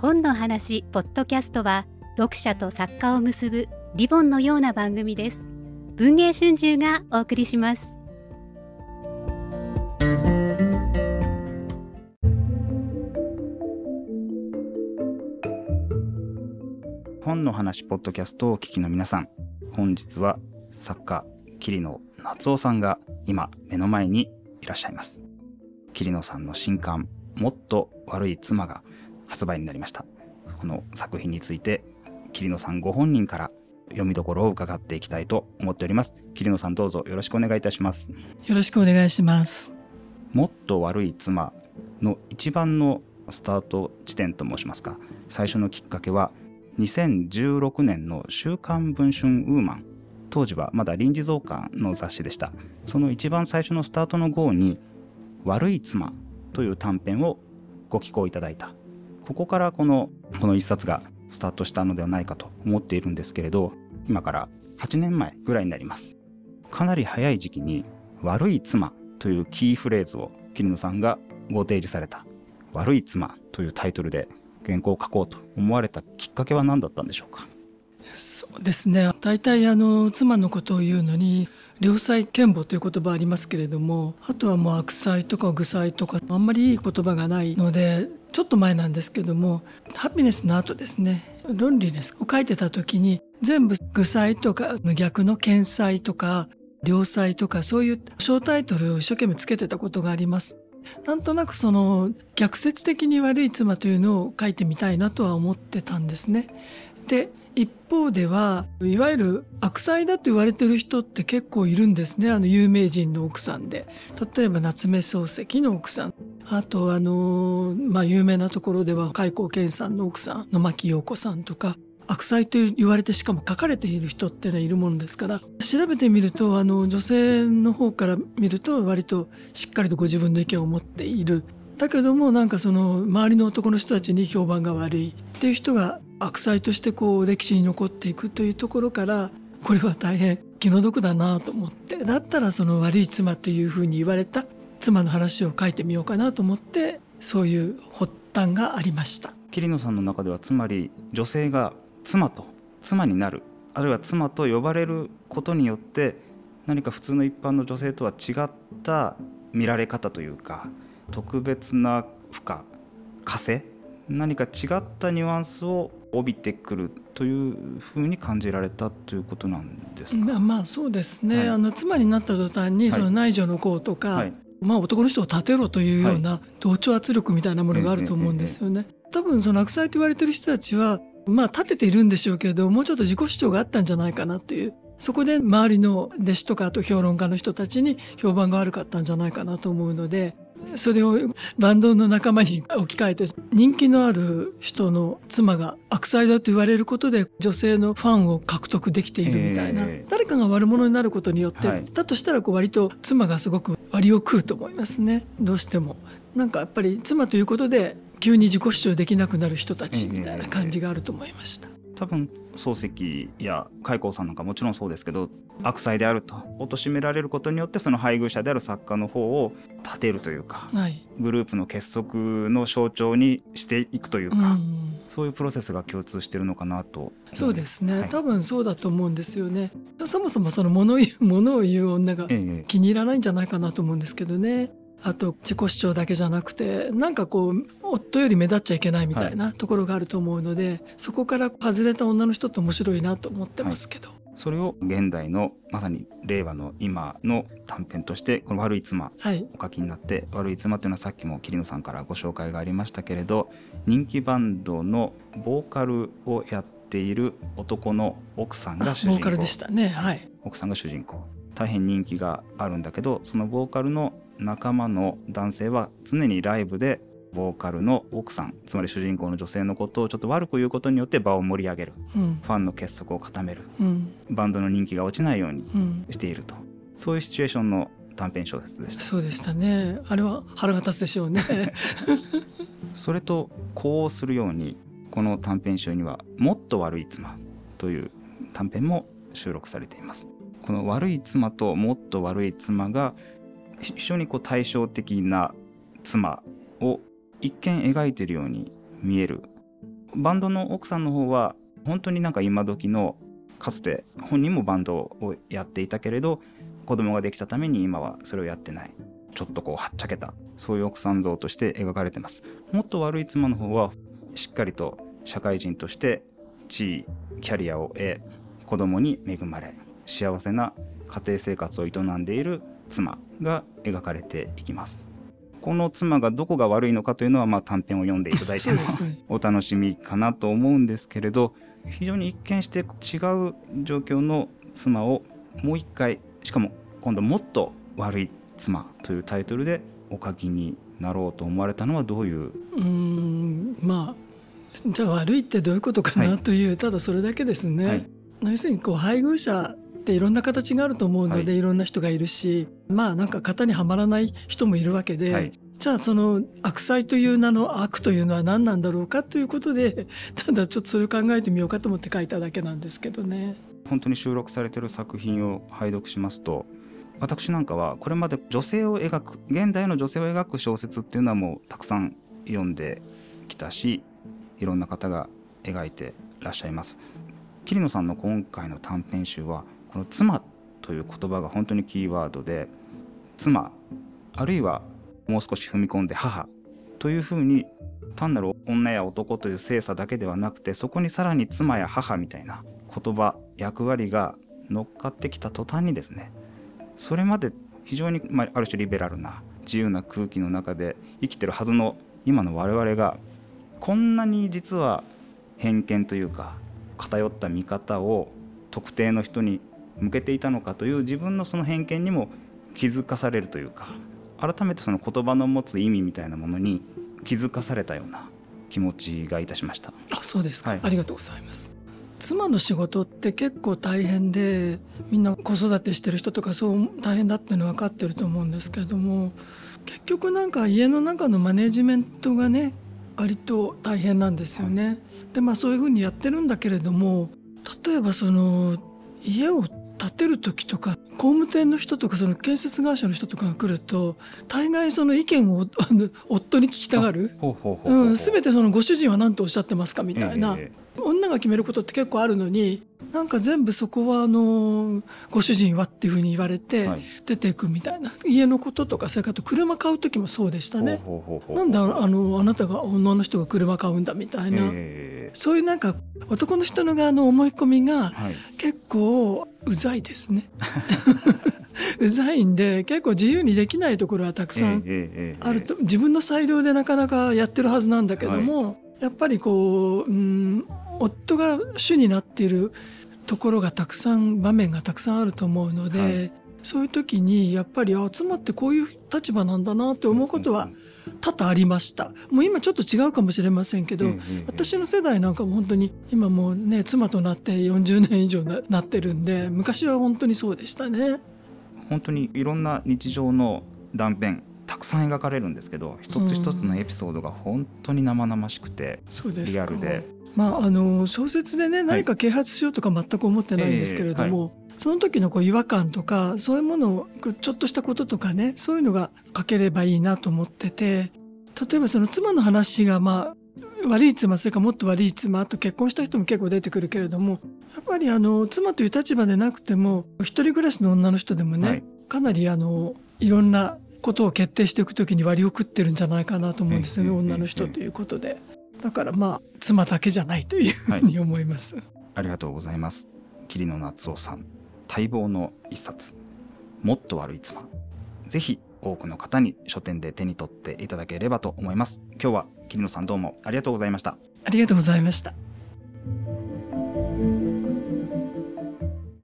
本の話ポッドキャストは読者と作家を結ぶリボンのような番組です。文藝春秋がお送りします。本の話ポッドキャストをお聞きの皆さん本日は作家桐野夏夫さんが今目の前にいらっしゃいます。桐野さんの新刊もっと悪い妻が発売になりました。この作品について桐野さんご本人から読みどころを伺っていきたいと思っております。桐野さんどうぞよろしくお願いいたします。よろしくお願いします。もっと悪い妻の一番のスタート地点と申しますか。最初のきっかけは2016年の週刊文春ウーマン。当時はまだ臨時増刊の雑誌でした。その一番最初のスタートの号に「悪い妻」という短編をご寄稿いただいたここからこのこの一冊がスタートしたのではないかと思っているんですけれど今から8年前ぐらいになります。かなり早い時期に「悪い妻」というキーフレーズを桐野さんがご提示された「悪い妻」というタイトルで原稿を書こうと思われたきっかけは何だったんでしょうか？そうですね。大体あの妻のことを言うのに良妻賢母という言葉ありますけれどもあとはもう悪妻とか愚妻とかあんまりいい言葉がないのでちょっと前なんですけどもハピネスの後ですねロンリネスを書いてた時に全部愚妻とか逆の謙妻とか良妻とかそういう小タイトルを一生懸命つけてたことがあります。なんとなくその逆説的に悪い妻というのを書いてみたいなとは思ってたんですね。で一方ではいわゆる悪妻だと言われてる人って結構いるんですね。あの有名人の奥さんで。例えば夏目漱石の奥さん。あとあのまあ有名なところでは海光健さんの奥さんの牧陽子さんとか。悪妻と言われてしかも書かれている人ってのはいるものですから。調べてみるとあの女性の方から見ると割としっかりとご自分の意見を持っている。だけどもなんかその周りの男の人たちに評判が悪いっていう人が悪妻としてこう歴史に残っていくというところからこれは大変気の毒だなと思ってだったらその悪い妻というふうに言われた妻の話を書いてみようかなと思ってそういう発端がありました。桐野さんの中ではつまり女性が妻と妻になるあるいは妻と呼ばれることによって何か普通の一般の女性とは違った見られ方というか特別な負荷枷何か違ったニュアンスを帯びてくるというふうに感じられたということなんですか？まあそうですね。はい、あの妻になった途端にその内助の功とか、はい、まあ男の人を立てろというような同調圧力みたいなものがあると思うんですよね。多分その悪妻と言われてる人たちはまあ立てているんでしょうけれどもうちょっと自己主張があったんじゃないかなというそこで周りの弟子とかあと評論家の人たちに評判が悪かったんじゃないかなと思うのでそれをバンドの仲間に置き換えて人気のある人の妻が悪妻だと言われることで女性のファンを獲得できているみたいな、えー、誰かが悪者になることによって、はい、だとしたらこう割と妻がすごく割を食うと思いますねどうしても。なんかやっぱり妻ということで急に自己主張できなくなる人たちみたいな感じがあると思いました。えー多分漱石や開光さんなんかもちろんそうですけど悪妻であると貶められることによってその配偶者である作家の方を立てるというか、はい、グループの結束の象徴にしていくというか、うん、そういうプロセスが共通してるのかなとそうですね、はい、多分そうだと思うんですよね。そもそもその物を言う物を言う女が気に入らないんじゃないかなと思うんですけどね、あと自己主張だけじゃなくてなんかこう夫より目立っちゃいけないみたいなところがあると思うので、はい、そこから外れた女の人って面白いなと思ってますけど。はい、それを現代のまさに令和の今の短編としてこの「悪い妻」お書きになって、はい、悪い妻」というのはさっきも桐野さんからご紹介がありましたけれど人気バンドのボーカルをやっている男の奥さんが主人公。ボーカルでしたね。はい。奥さんが主人公大変人気があるんだけどそのボーカルの仲間の男性は常にライブでボーカルの奥さんつまり主人公の女性のことをちょっと悪く言うことによって場を盛り上げる、うん、ファンの結束を固める、うん、バンドの人気が落ちないようにしていると、うん、そういうシチュエーションの短編小説でした。そうでしたね。あれは腹が立つでしょうね。それと呼応するようにこの短編集には「もっと悪い妻」という短編も収録されていますこの悪い妻ともっと悪い妻が非常にこう対照的な妻を一見描いてるように見える。バンドの奥さんの方は本当になんか今時のかつて本人もバンドをやっていたけれど子供ができたために今はそれをやってない。ちょっとこうはっちゃけたそういう奥さん像として描かれてます。もっと悪い妻の方はしっかりと社会人として地位キャリアを得子供に恵まれ。幸せな家庭生活を営んでいる妻が描かれていきます。この妻がどこが悪いのかというのはまあ短編を読んでいただいての お楽しみかなと思うんですけれど非常に一見して違う状況の妻をもう一回しかも今度もっと悪い妻というタイトルでお書きになろうと思われたのはどういう？うんまあじゃあ悪いってどういうことかな、はい、というただそれだけですね。はい、要するにこう配偶者っていろんな形があると思うので、はい、いろんな人がいるしまあなんか型にはまらない人もいるわけで、はい、じゃあその悪妻という名の悪というのは何なんだろうかということで ただちょっとそれを考えてみようかと思って書いただけなんですけどね。本当に収録されてる作品を拝読しますと私なんかはこれまで女性を描く現代の女性を描く小説っていうのはもうたくさん読んできたしいろんな方が描いてらっしゃいます。桐野さんの今回の短編集はこの「妻」という言葉が本当にキーワードで妻あるいはもう少し踏み込んで母というふうに単なる女や男という性差だけではなくてそこにさらに妻や母みたいな言葉役割が乗っかってきた途端にですねそれまで非常に、あ、ある種リベラルな自由な空気の中で生きてるはずの今の我々がこんなに実は偏見というか偏った見方を特定の人に向けていたのかという自分のその偏見にも気づかされるというか改めてその言葉の持つ意味みたいなものに気づかされたような気持ちがいたしました。あそうですか、はい、ありがとうございます。妻の仕事って結構大変でみんな子育てしてる人とかそう大変だっていうのは分かってると思うんですけれども結局なんか家の中のマネジメントがね割と大変なんですよね。でまあそういうふうにやってるんだけれども例えばその家を建てる時とか工務店の人とかその建設会社の人とかが来ると大概その意見を 夫に聞きたがる。全てそのご主人は何とおっしゃってますかみたいな、えー、女が決めることって結構あるのになんか全部そこはあのご主人はっていうふうに言われて出ていくみたいな、はい、家のこととかそれから車買う時もそうでしたね。なんであのあなたが女の人が車買うんだみたいな、えー、そういうなんか男の人の側の思い込みが結構うざいですね。うざいんで結構自由にできないところはたくさんあると、自分の裁量でなかなかやってるはずなんだけども、はい、やっぱりこう、うん、夫が主になっているところがたくさん場面がたくさんあると思うので、はい、そういう時にやっぱりあ妻ってこういう立場なんだなって思うことは多々ありました。もう今ちょっと違うかもしれませんけど、私の世代なんかも本当に今もうね妻となって40年以上なってるんで昔は本当にそうでしたね。本当にいろんな日常の断片たくさん描かれるんですけど一つ一つのエピソードが本当に生々しくて、リアルで。まあ、あの小説でね何か啓発しようとか全く思ってないんですけれども、はいえーはい。その時のこう違和感とかそういうものをちょっとしたこととかねそういうのが書ければいいなと思ってて例えばその妻の話がまあ悪い妻それからもっと悪い妻あと結婚した人も結構出てくるけれどもやっぱりあの妻という立場でなくても一人暮らしの女の人でもね、はい、かなりあのいろんなことを決定していく時に割を食ってるんじゃないかなと思うんですよね、女の人ということで。だからまあ妻だけじゃないというふうに思います。はい、ありがとうございます。桐野夏夫さん待望の一冊。もっと悪い妻。ぜひ多くの方に書店で手に取っていただければと思います。今日は桐野さんどうもありがとうございました。ありがとうございました